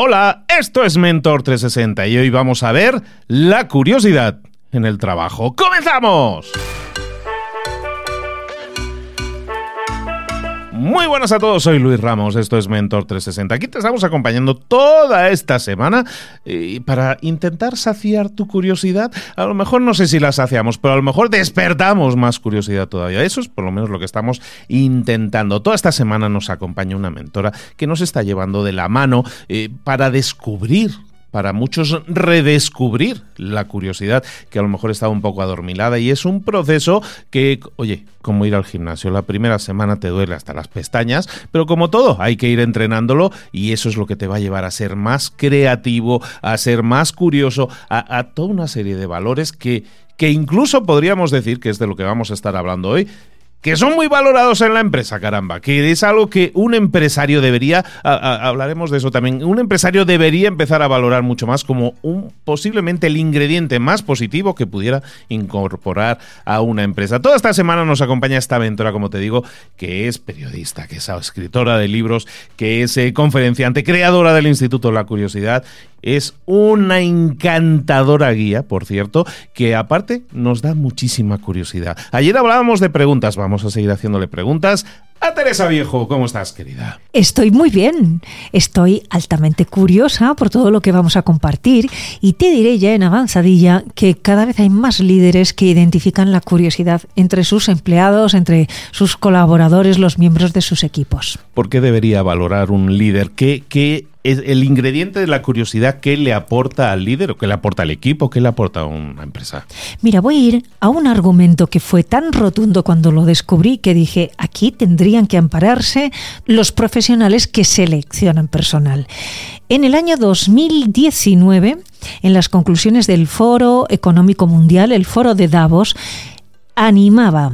Hola, esto es Mentor 360 y hoy vamos a ver la curiosidad en el trabajo. ¡Comenzamos! Muy buenas a todos, soy Luis Ramos, esto es Mentor 360. Aquí te estamos acompañando toda esta semana eh, para intentar saciar tu curiosidad. A lo mejor no sé si la saciamos, pero a lo mejor despertamos más curiosidad todavía. Eso es por lo menos lo que estamos intentando. Toda esta semana nos acompaña una mentora que nos está llevando de la mano eh, para descubrir para muchos redescubrir la curiosidad que a lo mejor estaba un poco adormilada y es un proceso que, oye, como ir al gimnasio, la primera semana te duele hasta las pestañas, pero como todo, hay que ir entrenándolo y eso es lo que te va a llevar a ser más creativo, a ser más curioso, a, toda una serie de valores que, que incluso podríamos decir, que es de lo que vamos a estar hablando hoy, que son muy valorados en la empresa, caramba, que es algo que un empresario debería, hablaremos de eso también, un empresario debería empezar a valorar mucho más como un posiblemente el ingrediente más positivo que pudiera incorporar a una empresa. Toda esta semana nos acompaña esta aventura, como te digo, que es periodista, que es escritora de libros, que es eh, conferenciante, creadora del Instituto la Curiosidad es una encantadora guía, por cierto, que aparte nos da muchísima curiosidad. Ayer hablábamos de preguntas, vamos a seguir haciéndole preguntas a Teresa Viejo. ¿Cómo estás, querida? Estoy muy bien. Estoy altamente curiosa por todo lo que vamos a compartir y te diré ya en avanzadilla que cada vez hay más líderes que identifican la curiosidad entre sus empleados, entre sus colaboradores, los miembros de sus equipos. ¿Por qué debería valorar un líder? ¿Qué, qué es el ingrediente de la curiosidad ¿qué le aporta al líder o qué le aporta al equipo, qué le aporta a una empresa. Mira, voy a ir a un argumento que fue tan rotundo cuando lo descubrí que dije, aquí que ampararse los profesionales que seleccionan personal. En el año 2019, en las conclusiones del Foro Económico Mundial, el Foro de Davos, animaba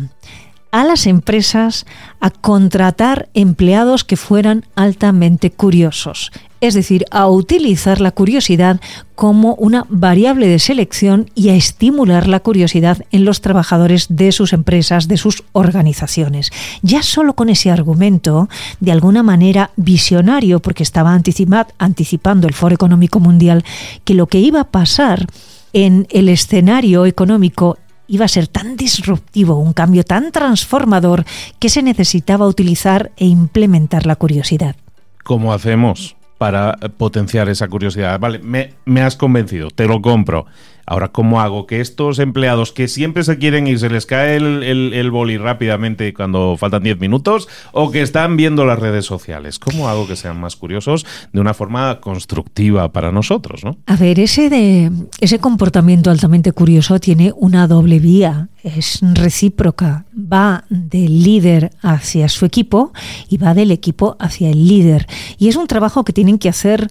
a las empresas a contratar empleados que fueran altamente curiosos, es decir, a utilizar la curiosidad como una variable de selección y a estimular la curiosidad en los trabajadores de sus empresas, de sus organizaciones. Ya solo con ese argumento, de alguna manera visionario, porque estaba anticipando el Foro Económico Mundial, que lo que iba a pasar en el escenario económico iba a ser tan disruptivo, un cambio tan transformador, que se necesitaba utilizar e implementar la curiosidad. ¿Cómo hacemos para potenciar esa curiosidad? Vale, me, me has convencido, te lo compro. Ahora, ¿cómo hago que estos empleados que siempre se quieren y se les cae el, el, boli rápidamente cuando faltan 10 minutos o que están viendo las redes sociales? ¿Cómo hago que sean más curiosos de una forma constructiva para nosotros? ¿no? A ver, ese, de, ese comportamiento altamente curioso tiene una doble vía, es recíproca. Va del líder hacia su equipo y va del equipo hacia el líder. Y es un trabajo que tienen que hacer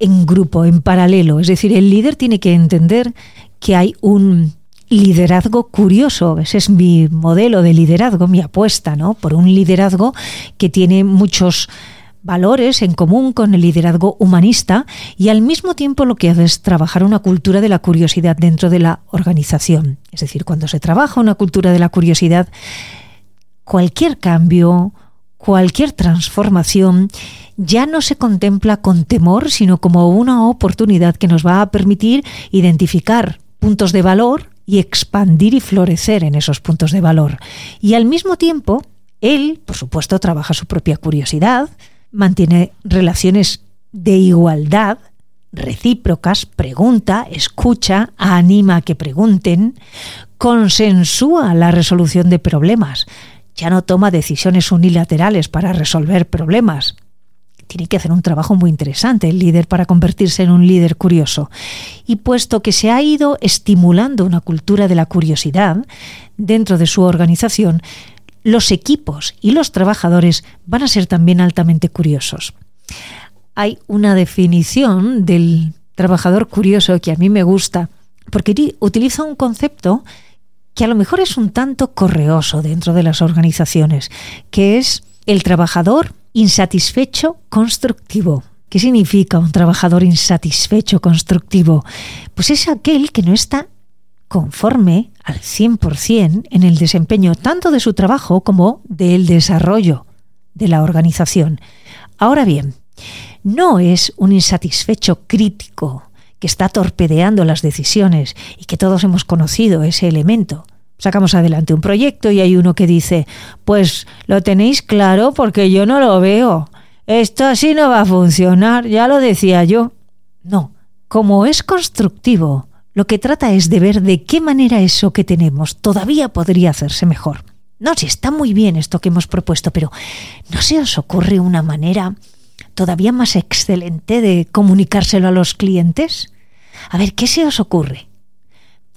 en grupo, en paralelo. Es decir, el líder tiene que entender que hay un liderazgo curioso. Ese es mi modelo de liderazgo, mi apuesta, ¿no? Por un liderazgo que tiene muchos valores en común con el liderazgo humanista y al mismo tiempo lo que hace es trabajar una cultura de la curiosidad dentro de la organización. Es decir, cuando se trabaja una cultura de la curiosidad, cualquier cambio, cualquier transformación ya no se contempla con temor, sino como una oportunidad que nos va a permitir identificar puntos de valor y expandir y florecer en esos puntos de valor. Y al mismo tiempo, él, por supuesto, trabaja su propia curiosidad, mantiene relaciones de igualdad, recíprocas, pregunta, escucha, anima a que pregunten, consensúa la resolución de problemas, ya no toma decisiones unilaterales para resolver problemas, tiene que hacer un trabajo muy interesante el líder para convertirse en un líder curioso. Y puesto que se ha ido estimulando una cultura de la curiosidad dentro de su organización, los equipos y los trabajadores van a ser también altamente curiosos. Hay una definición del trabajador curioso que a mí me gusta, porque utiliza un concepto que a lo mejor es un tanto correoso dentro de las organizaciones, que es el trabajador insatisfecho constructivo. ¿Qué significa un trabajador insatisfecho constructivo? Pues es aquel que no está conforme al 100% en el desempeño tanto de su trabajo como del desarrollo de la organización. Ahora bien, no es un insatisfecho crítico que está torpedeando las decisiones y que todos hemos conocido ese elemento. Sacamos adelante un proyecto y hay uno que dice, pues lo tenéis claro porque yo no lo veo. Esto así no va a funcionar, ya lo decía yo. No, como es constructivo, lo que trata es de ver de qué manera eso que tenemos todavía podría hacerse mejor. No, si está muy bien esto que hemos propuesto, pero ¿no se os ocurre una manera todavía más excelente de comunicárselo a los clientes? A ver, ¿qué se os ocurre?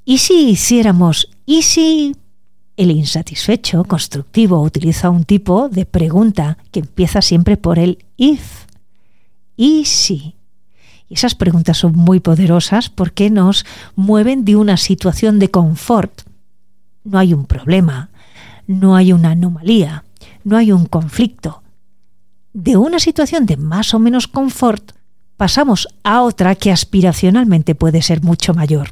¿Y si hiciéramos, y si el insatisfecho constructivo utiliza un tipo de pregunta que empieza siempre por el if? ¿Y si? Esas preguntas son muy poderosas porque nos mueven de una situación de confort. No hay un problema, no hay una anomalía, no hay un conflicto. De una situación de más o menos confort pasamos a otra que aspiracionalmente puede ser mucho mayor.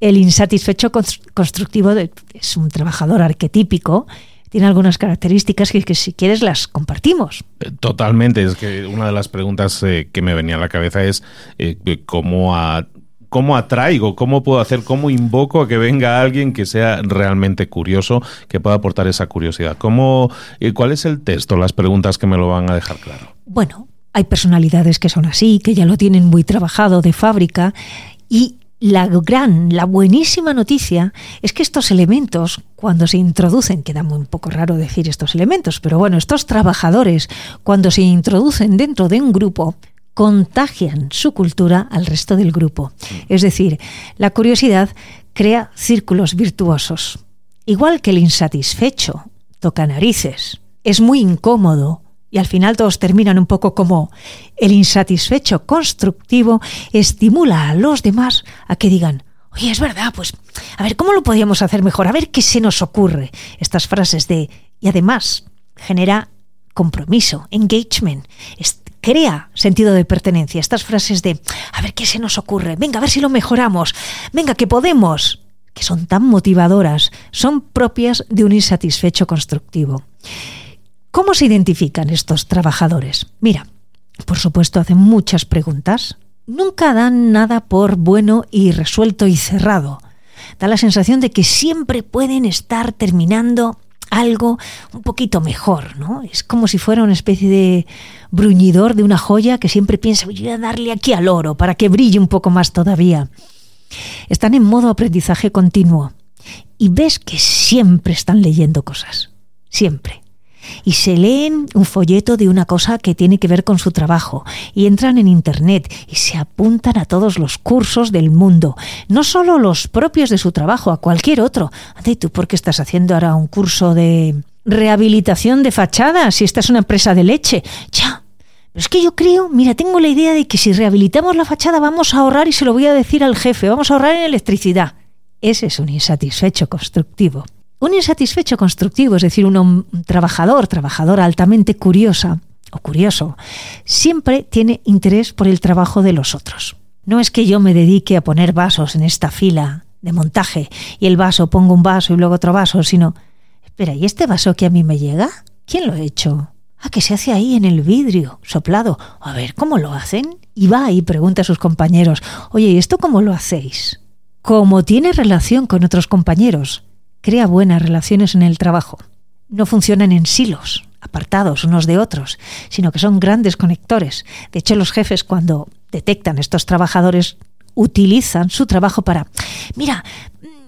El insatisfecho constructivo es un trabajador arquetípico tiene algunas características que, si quieres las compartimos. Eh, totalmente, es que una de las preguntas eh, que me venía a la cabeza es eh, cómo a, ¿Cómo atraigo? ¿Cómo puedo hacer? ¿Cómo invoco a que venga alguien que sea realmente curioso, que pueda aportar esa curiosidad? ¿Cómo, ¿Cuál es el texto? Las preguntas que me lo van a dejar claro. Bueno, hay personalidades que son así, que ya lo tienen muy trabajado de fábrica y la gran, la buenísima noticia es que estos elementos, cuando se introducen, queda muy un poco raro decir estos elementos, pero bueno, estos trabajadores, cuando se introducen dentro de un grupo, contagian su cultura al resto del grupo. Es decir, la curiosidad crea círculos virtuosos. Igual que el insatisfecho toca narices, es muy incómodo y al final todos terminan un poco como el insatisfecho constructivo estimula a los demás a que digan, oye, es verdad, pues a ver, ¿cómo lo podíamos hacer mejor? A ver qué se nos ocurre. Estas frases de, y además genera compromiso, engagement, crea sentido de pertenencia. Estas frases de, a ver qué se nos ocurre, venga, a ver si lo mejoramos, venga, que podemos, que son tan motivadoras, son propias de un insatisfecho constructivo. ¿Cómo se identifican estos trabajadores? Mira, por supuesto hacen muchas preguntas. Nunca dan nada por bueno y resuelto y cerrado. Da la sensación de que siempre pueden estar terminando algo un poquito mejor, ¿no? Es como si fuera una especie de bruñidor de una joya que siempre piensa, voy a darle aquí al oro para que brille un poco más todavía. Están en modo aprendizaje continuo y ves que siempre están leyendo cosas, siempre y se leen un folleto de una cosa que tiene que ver con su trabajo y entran en Internet y se apuntan a todos los cursos del mundo, no solo los propios de su trabajo, a cualquier otro. ¿Y tú por qué estás haciendo ahora un curso de rehabilitación de fachadas si esta es una empresa de leche? Ya. Pero es que yo creo, mira, tengo la idea de que si rehabilitamos la fachada vamos a ahorrar y se lo voy a decir al jefe, vamos a ahorrar en electricidad. Ese es un insatisfecho constructivo. Un insatisfecho constructivo, es decir, un, trabajador, trabajadora altamente curiosa o curioso, siempre tiene interés por el trabajo de los otros. No es que yo me dedique a poner vasos en esta fila de montaje y el vaso pongo un vaso y luego otro vaso, sino, espera, ¿y este vaso que a mí me llega? ¿Quién lo ha hecho? Ah, que se hace ahí en el vidrio, soplado. A ver, ¿cómo lo hacen? Y va y pregunta a sus compañeros, oye, ¿y esto cómo lo hacéis? Como tiene relación con otros compañeros, crea buenas relaciones en el trabajo. No funcionan en silos, apartados unos de otros, sino que son grandes conectores. De hecho, los jefes cuando detectan estos trabajadores utilizan su trabajo para, mira,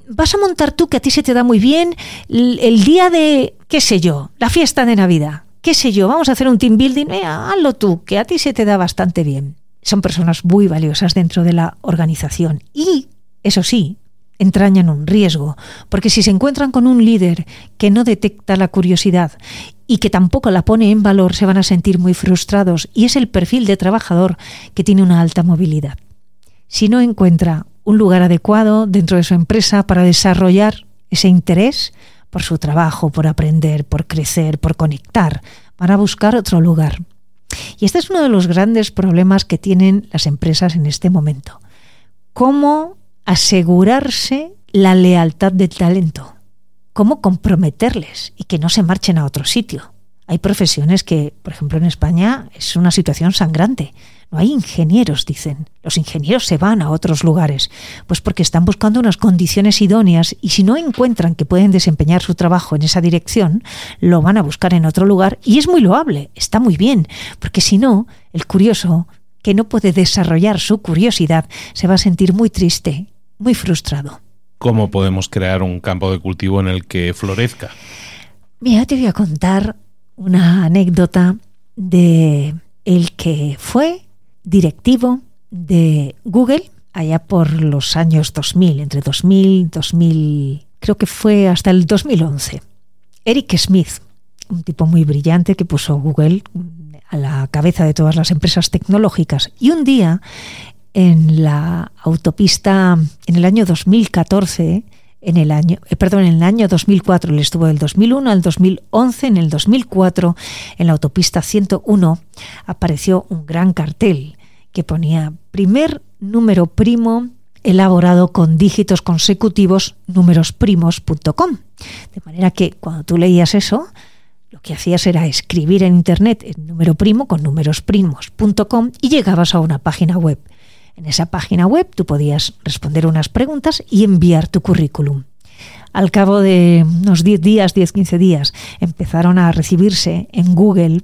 vas a montar tú que a ti se te da muy bien el día de, qué sé yo, la fiesta de Navidad, qué sé yo, vamos a hacer un team building, hazlo tú, que a ti se te da bastante bien. Son personas muy valiosas dentro de la organización y, eso sí, entrañan un riesgo, porque si se encuentran con un líder que no detecta la curiosidad y que tampoco la pone en valor, se van a sentir muy frustrados y es el perfil de trabajador que tiene una alta movilidad. Si no encuentra un lugar adecuado dentro de su empresa para desarrollar ese interés por su trabajo, por aprender, por crecer, por conectar, van a buscar otro lugar. Y este es uno de los grandes problemas que tienen las empresas en este momento. ¿Cómo asegurarse la lealtad del talento. ¿Cómo comprometerles y que no se marchen a otro sitio? Hay profesiones que, por ejemplo, en España es una situación sangrante. No hay ingenieros, dicen. Los ingenieros se van a otros lugares, pues porque están buscando unas condiciones idóneas y si no encuentran que pueden desempeñar su trabajo en esa dirección, lo van a buscar en otro lugar y es muy loable, está muy bien, porque si no, el curioso, que no puede desarrollar su curiosidad, se va a sentir muy triste, muy frustrado. ¿Cómo podemos crear un campo de cultivo en el que florezca? Mira, te voy a contar una anécdota de el que fue directivo de Google allá por los años 2000, entre 2000, 2000, creo que fue hasta el 2011. Eric Smith, un tipo muy brillante que puso Google a la cabeza de todas las empresas tecnológicas. Y un día, en la autopista, en el año 2014, en el año, eh, perdón, en el año 2004, él estuvo del 2001 al 2011, en el 2004, en la autopista 101, apareció un gran cartel que ponía primer número primo elaborado con dígitos consecutivos númerosprimos.com. De manera que cuando tú leías eso, lo que hacías era escribir en internet el número primo con númerosprimos.com y llegabas a una página web. En esa página web tú podías responder unas preguntas y enviar tu currículum. Al cabo de unos 10 días, 10-15 días, empezaron a recibirse en Google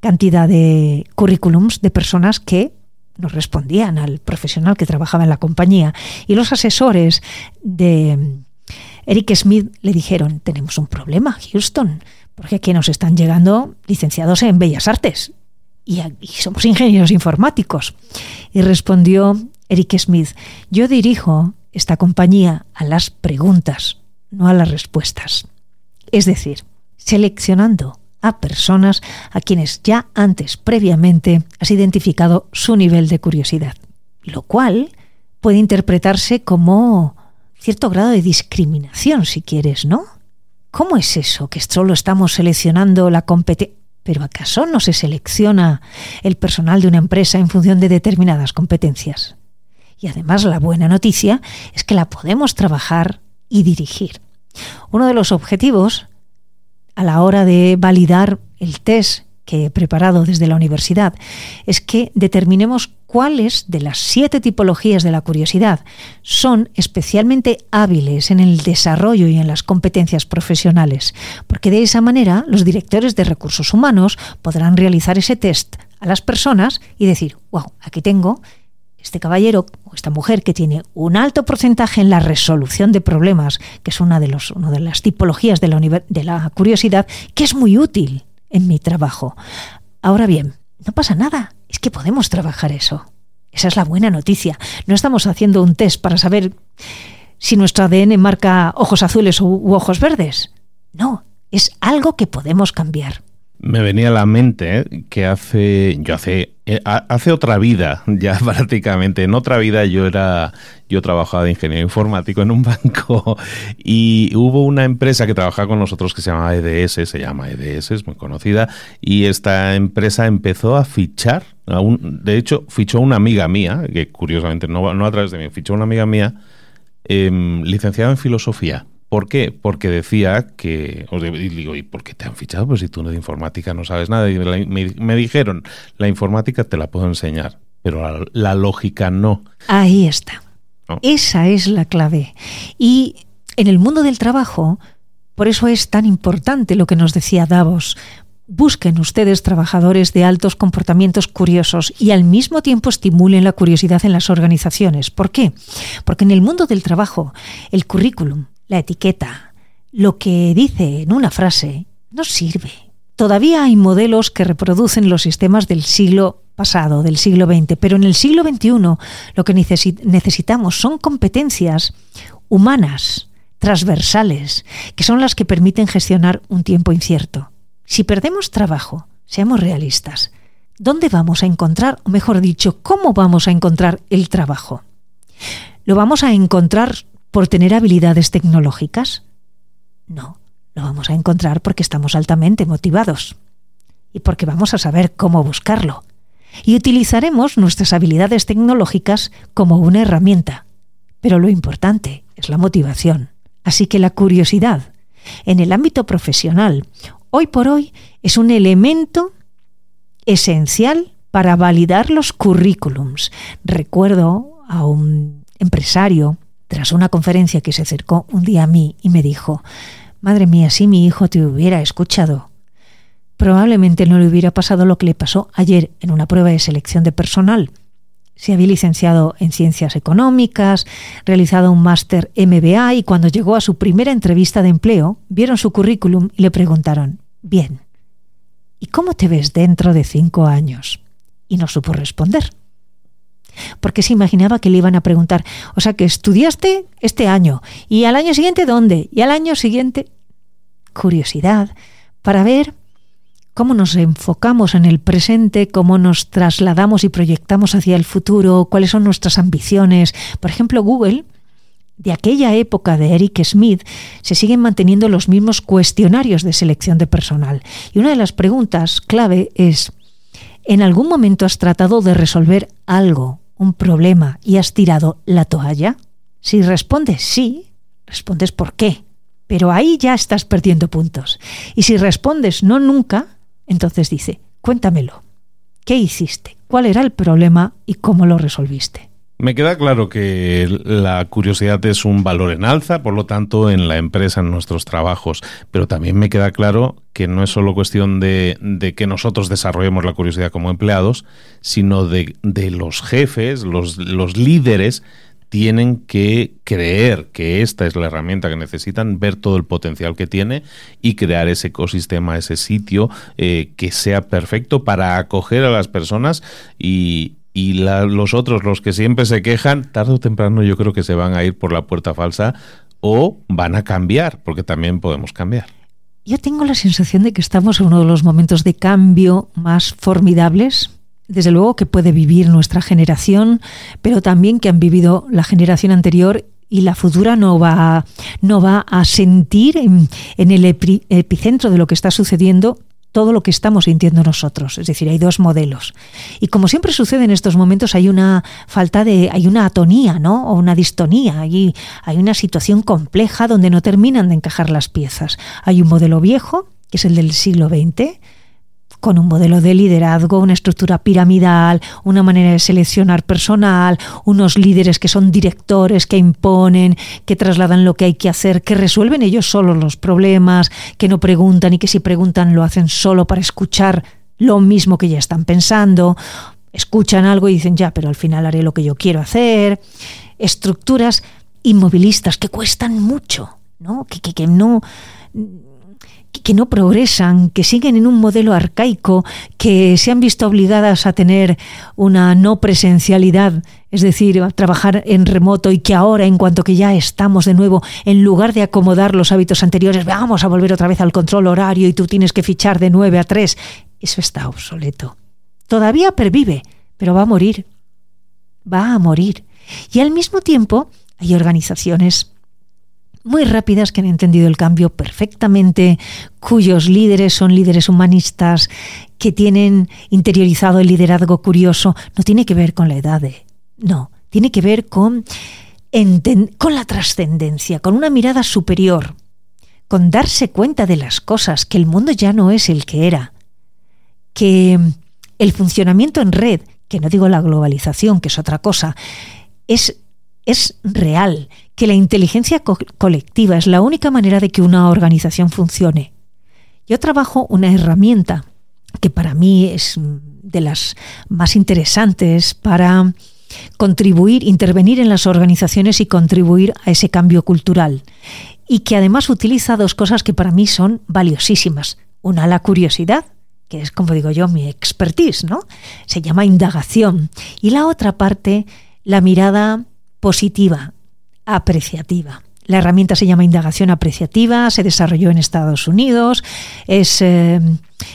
cantidad de currículums de personas que nos respondían al profesional que trabajaba en la compañía y los asesores de Eric Smith le dijeron, tenemos un problema, Houston, porque aquí nos están llegando licenciados en Bellas Artes y, somos ingenieros informáticos. Y respondió Eric Smith, yo dirijo esta compañía a las preguntas, no a las respuestas. Es decir, seleccionando a personas a quienes ya antes, previamente, has identificado su nivel de curiosidad, lo cual puede interpretarse como cierto grado de discriminación, si quieres, ¿no? ¿Cómo es eso que solo estamos seleccionando la competencia? ¿Pero acaso no se selecciona el personal de una empresa en función de determinadas competencias? Y además la buena noticia es que la podemos trabajar y dirigir. Uno de los objetivos a la hora de validar el test que he preparado desde la universidad es que determinemos cuáles de las siete tipologías de la curiosidad son especialmente hábiles en el desarrollo y en las competencias profesionales, porque de esa manera los directores de recursos humanos podrán realizar ese test a las personas y decir, wow, aquí tengo este caballero o esta mujer que tiene un alto porcentaje en la resolución de problemas, que es una de, los, las tipologías de la curiosidad, que es muy útil en mi trabajo. Ahora bien, no pasa nada, es que podemos trabajar eso. Esa es la buena noticia. No estamos haciendo un test para saber si nuestro ADN marca ojos azules u ojos verdes. No, es algo que podemos cambiar. Me venía a la mente ¿eh? que hace, yo hace, eh, hace otra vida, ya prácticamente, en otra vida yo era, yo trabajaba de ingeniero informático en un banco y hubo una empresa que trabajaba con nosotros que se llamaba EDS, se llama EDS, es muy conocida, y esta empresa empezó a fichar, de hecho fichó una amiga mía, que curiosamente no, no a través de mí, fichó una amiga mía, em, licenciada en filosofía ¿Por qué? Porque decía que, os digo, ¿y por qué te han fichado? Pues si tú de informática no sabes nada. Y me, dijeron, la informática te la puedo enseñar, pero la, lógica no. Ahí está. Esa es la clave. Y en el mundo del trabajo, por eso es tan importante lo que nos decía Davos. Busquen ustedes trabajadores de altos comportamientos curiosos y al mismo tiempo estimulen la curiosidad en las organizaciones. ¿Por qué? Porque en el mundo del trabajo, el currículum, la etiqueta, lo que dice en una frase, no sirve. Todavía hay modelos que reproducen los sistemas del siglo pasado, del siglo XX, pero en el siglo XXI lo que necesitamos son competencias humanas, transversales, que son las que permiten gestionar un tiempo incierto. Si perdemos trabajo, seamos realistas, ¿dónde vamos a encontrar, o mejor dicho, cómo vamos a encontrar el trabajo? Lo vamos a encontrar por tener habilidades tecnológicas? No, lo vamos a encontrar porque estamos altamente motivados y porque vamos a saber cómo buscarlo. Y utilizaremos nuestras habilidades tecnológicas como una herramienta. Pero lo importante es la motivación. Así que la curiosidad en el ámbito profesional hoy por hoy es un elemento esencial para validar los currículums. Recuerdo a un empresario tras una conferencia que se acercó un día a mí y me dijo, Madre mía, si mi hijo te hubiera escuchado, probablemente no le hubiera pasado lo que le pasó ayer en una prueba de selección de personal. Se había licenciado en ciencias económicas, realizado un máster MBA y cuando llegó a su primera entrevista de empleo, vieron su currículum y le preguntaron, bien, ¿y cómo te ves dentro de cinco años? Y no supo responder. Porque se imaginaba que le iban a preguntar, o sea, que estudiaste este año, y al año siguiente dónde, y al año siguiente... Curiosidad, para ver cómo nos enfocamos en el presente, cómo nos trasladamos y proyectamos hacia el futuro, cuáles son nuestras ambiciones. Por ejemplo, Google, de aquella época de Eric Smith, se siguen manteniendo los mismos cuestionarios de selección de personal. Y una de las preguntas clave es, ¿en algún momento has tratado de resolver algo, un problema, y has tirado la toalla? Si respondes sí, respondes por qué. Pero ahí ya estás perdiendo puntos. Y si respondes no nunca, entonces dice, cuéntamelo. ¿Qué hiciste? ¿Cuál era el problema y cómo lo resolviste? Me queda claro que la curiosidad es un valor en alza, por lo tanto, en la empresa, en nuestros trabajos, pero también me queda claro que no es solo cuestión de, que nosotros desarrollemos la curiosidad como empleados, sino de, de los jefes, los, líderes, tienen que creer que esta es la herramienta que necesitan, ver todo el potencial que tiene y crear ese ecosistema, ese sitio eh, que sea perfecto para acoger a las personas y, los otros, los que siempre se quejan, tarde o temprano yo creo que se van a ir por la puerta falsa o van a cambiar, porque también podemos cambiar. Yo tengo la sensación de que estamos en uno de los momentos de cambio más formidables desde luego que puede vivir nuestra generación, pero también que han vivido la generación anterior y la futura no va, no va a sentir en, el epicentro de lo que está sucediendo todo lo que estamos sintiendo nosotros. Es decir, hay dos modelos. Y como siempre sucede en estos momentos, hay una falta de, hay una atonía, ¿no? O una distonía. Hay, hay una situación compleja donde no terminan de encajar las piezas. Hay un modelo viejo, que es el del siglo XX, con un modelo de liderazgo, una estructura piramidal, una manera de seleccionar personal, unos líderes que son directores, que imponen, que trasladan lo que hay que hacer, que resuelven ellos solos los problemas, que no preguntan y que si preguntan lo hacen solo para escuchar lo mismo que ya están pensando, escuchan algo y dicen ya, pero al final haré lo que yo quiero hacer, estructuras inmovilistas que cuestan mucho, ¿no? que, que, que no que no progresan, que siguen en un modelo arcaico, que se han visto obligadas a tener una no presencialidad, es decir, a trabajar en remoto y que ahora, en cuanto que ya estamos de nuevo, en lugar de acomodar los hábitos anteriores, vamos a volver otra vez al control horario y tú tienes que fichar de 9 a 3, eso está obsoleto. Todavía pervive, pero va a morir. Va a morir. Y al mismo tiempo hay organizaciones muy rápidas que han entendido el cambio perfectamente, cuyos líderes son líderes humanistas, que tienen interiorizado el liderazgo curioso, no tiene que ver con la edad, no, tiene que ver con, con la trascendencia, con una mirada superior, con darse cuenta de las cosas, que el mundo ya no es el que era, que el funcionamiento en red, que no digo la globalización, que es otra cosa, es, es real, que la inteligencia colectiva es la única manera de que una organización funcione. Yo trabajo una herramienta que para mí es de las más interesantes para contribuir, intervenir en las organizaciones y contribuir a ese cambio cultural. Y que además utiliza dos cosas que para mí son valiosísimas. Una, la curiosidad, que es, como digo yo, mi expertise, ¿no? Se llama indagación. Y la otra parte, la mirada positiva, apreciativa. La herramienta se llama indagación apreciativa, se desarrolló en Estados Unidos, es eh,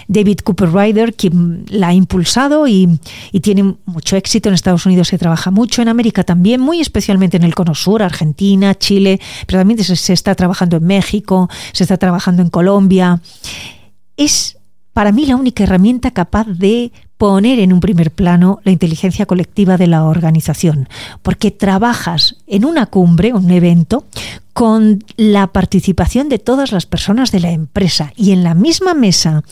David Cooper Ryder quien la ha impulsado y, tiene mucho éxito. En Estados Unidos se trabaja mucho, en América también, muy especialmente en el Cono Sur, Argentina, Chile, pero también se, se está trabajando en México, se está trabajando en Colombia. Es para mí la única herramienta capaz de poner en un primer plano la inteligencia colectiva de la organización, porque trabajas en una cumbre, un evento, con la participación de todas las personas de la empresa y en la misma mesa,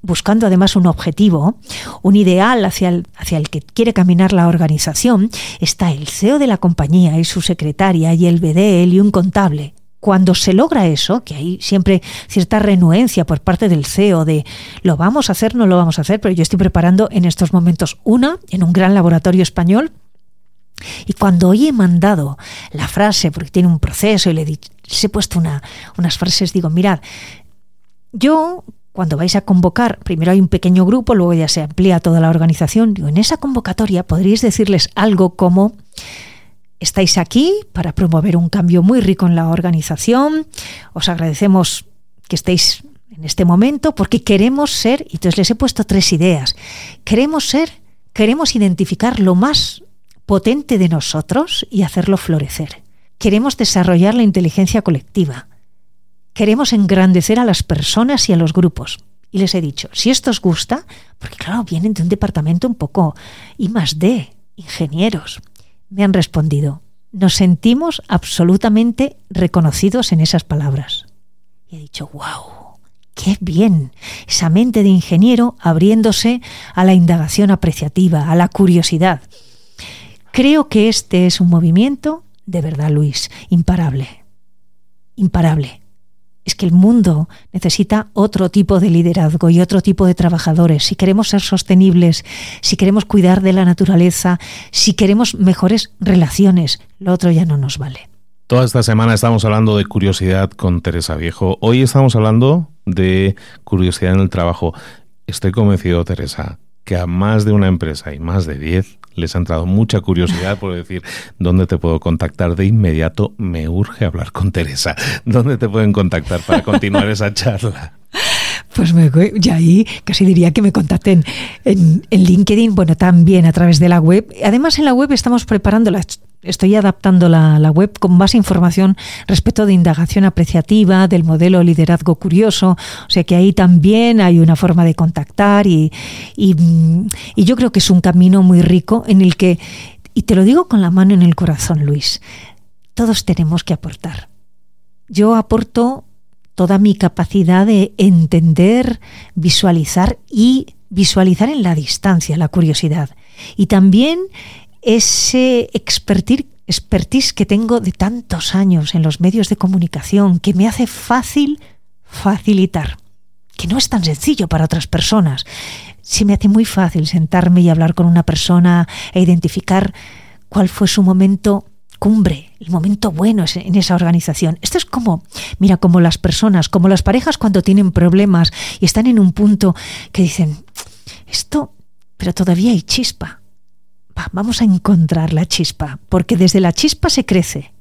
buscando además un objetivo, un ideal hacia el, hacia el que quiere caminar la organización, está el CEO de la compañía y su secretaria y el BDL y un contable cuando se logra eso, que hay siempre cierta renuencia por parte del CEO de lo vamos a hacer, no lo vamos a hacer, pero yo estoy preparando en estos momentos una en un gran laboratorio español. Y cuando hoy he mandado la frase, porque tiene un proceso y le he, puesto una, unas frases, digo, mirad, yo cuando vais a convocar, primero hay un pequeño grupo, luego ya se amplía toda la organización, digo, en esa convocatoria podríais decirles algo como Estáis aquí para promover un cambio muy rico en la organización. Os agradecemos que estéis en este momento porque queremos ser, y entonces les he puesto tres ideas, queremos ser, queremos identificar lo más potente de nosotros y hacerlo florecer. Queremos desarrollar la inteligencia colectiva. Queremos engrandecer a las personas y a los grupos. Y les he dicho, si esto os gusta, porque claro, vienen de un departamento un poco I más D, ingenieros, me han respondido, nos sentimos absolutamente reconocidos en esas palabras. Y he dicho, wow, qué bien, esa mente de ingeniero abriéndose a la indagación apreciativa, a la curiosidad. Creo que este es un movimiento, de verdad Luis, imparable. Imparable es que el mundo necesita otro tipo de liderazgo y otro tipo de trabajadores. Si queremos ser sostenibles, si queremos cuidar de la naturaleza, si queremos mejores relaciones, lo otro ya no nos vale. Toda esta semana estamos hablando de curiosidad con Teresa Viejo. Hoy estamos hablando de curiosidad en el trabajo. Estoy convencido, Teresa, que a más de una empresa y más de 10 les ha entrado mucha curiosidad por decir dónde te puedo contactar de inmediato. Me urge hablar con Teresa. ¿Dónde te pueden contactar para continuar esa charla? Pues me, ya ahí casi diría que me contacten en, en, LinkedIn, bueno, también a través de la web. Además, en la web estamos preparando las estoy adaptando la, web con más información respecto de indagación apreciativa, del modelo liderazgo curioso. O sea que ahí también hay una forma de contactar y, y, y yo creo que es un camino muy rico en el que, y te lo digo con la mano en el corazón, Luis, todos tenemos que aportar. Yo aporto toda mi capacidad de entender, visualizar y visualizar en la distancia la curiosidad. Y también ese expertise que tengo de tantos años en los medios de comunicación, que me hace fácil facilitar, que no es tan sencillo para otras personas. Se me hace muy fácil sentarme y hablar con una persona e identificar cuál fue su momento cumbre, el momento bueno en esa organización. Esto es como, mira, como las personas, como las parejas cuando tienen problemas y están en un punto que dicen, esto, pero todavía hay chispa vamos a encontrar la chispa, porque desde la chispa se crece.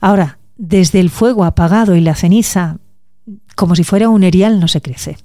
Ahora, desde el fuego apagado y la ceniza, como si fuera un erial, no se crece.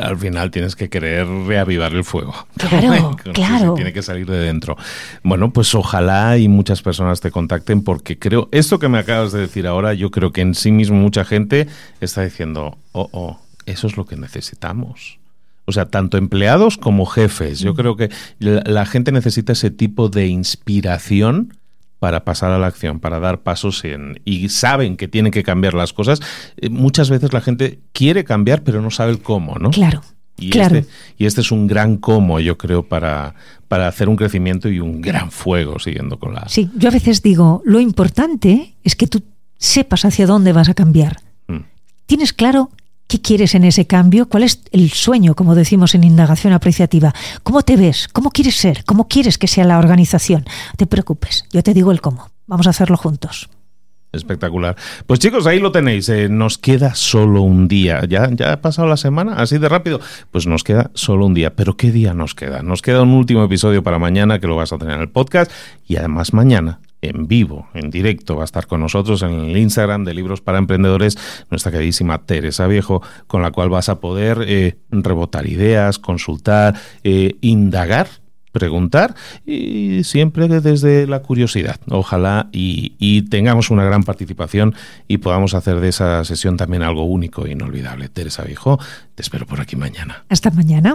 Al final tienes que querer reavivar el fuego. Claro, claro. Tiene que salir de dentro. Bueno, pues ojalá y muchas personas te contacten porque creo, esto que me acabas de decir ahora, yo creo que en sí mismo mucha gente está diciendo, oh, oh, eso es lo que necesitamos. O sea, tanto empleados como jefes. Yo creo que la, gente necesita ese tipo de inspiración para pasar a la acción, para dar pasos en, y saben que tienen que cambiar las cosas. Eh, muchas veces la gente quiere cambiar, pero no sabe el cómo, ¿no? Claro. Y, claro. Este, y este es un gran cómo, yo creo, para, para hacer un crecimiento y un gran fuego siguiendo con la... Sí, yo a veces digo, lo importante es que tú sepas hacia dónde vas a cambiar. Mm. Tienes claro ¿Qué quieres en ese cambio? ¿Cuál es el sueño, como decimos en indagación apreciativa? ¿Cómo te ves? ¿Cómo quieres ser? ¿Cómo quieres que sea la organización? Te preocupes, yo te digo el cómo. Vamos a hacerlo juntos. Espectacular. Pues chicos, ahí lo tenéis. Eh, nos queda solo un día. ¿Ya, ¿Ya ha pasado la semana? ¿Así de rápido? Pues nos queda solo un día. ¿Pero qué día nos queda? Nos queda un último episodio para mañana que lo vas a tener en el podcast. Y además mañana en vivo, en directo. Va a estar con nosotros en el Instagram de Libros para Emprendedores nuestra queridísima Teresa Viejo, con la cual vas a poder eh, rebotar ideas, consultar, eh, indagar preguntar y siempre desde la curiosidad. Ojalá y, y, tengamos una gran participación y podamos hacer de esa sesión también algo único e inolvidable. Teresa Viejo, te espero por aquí mañana. Hasta mañana.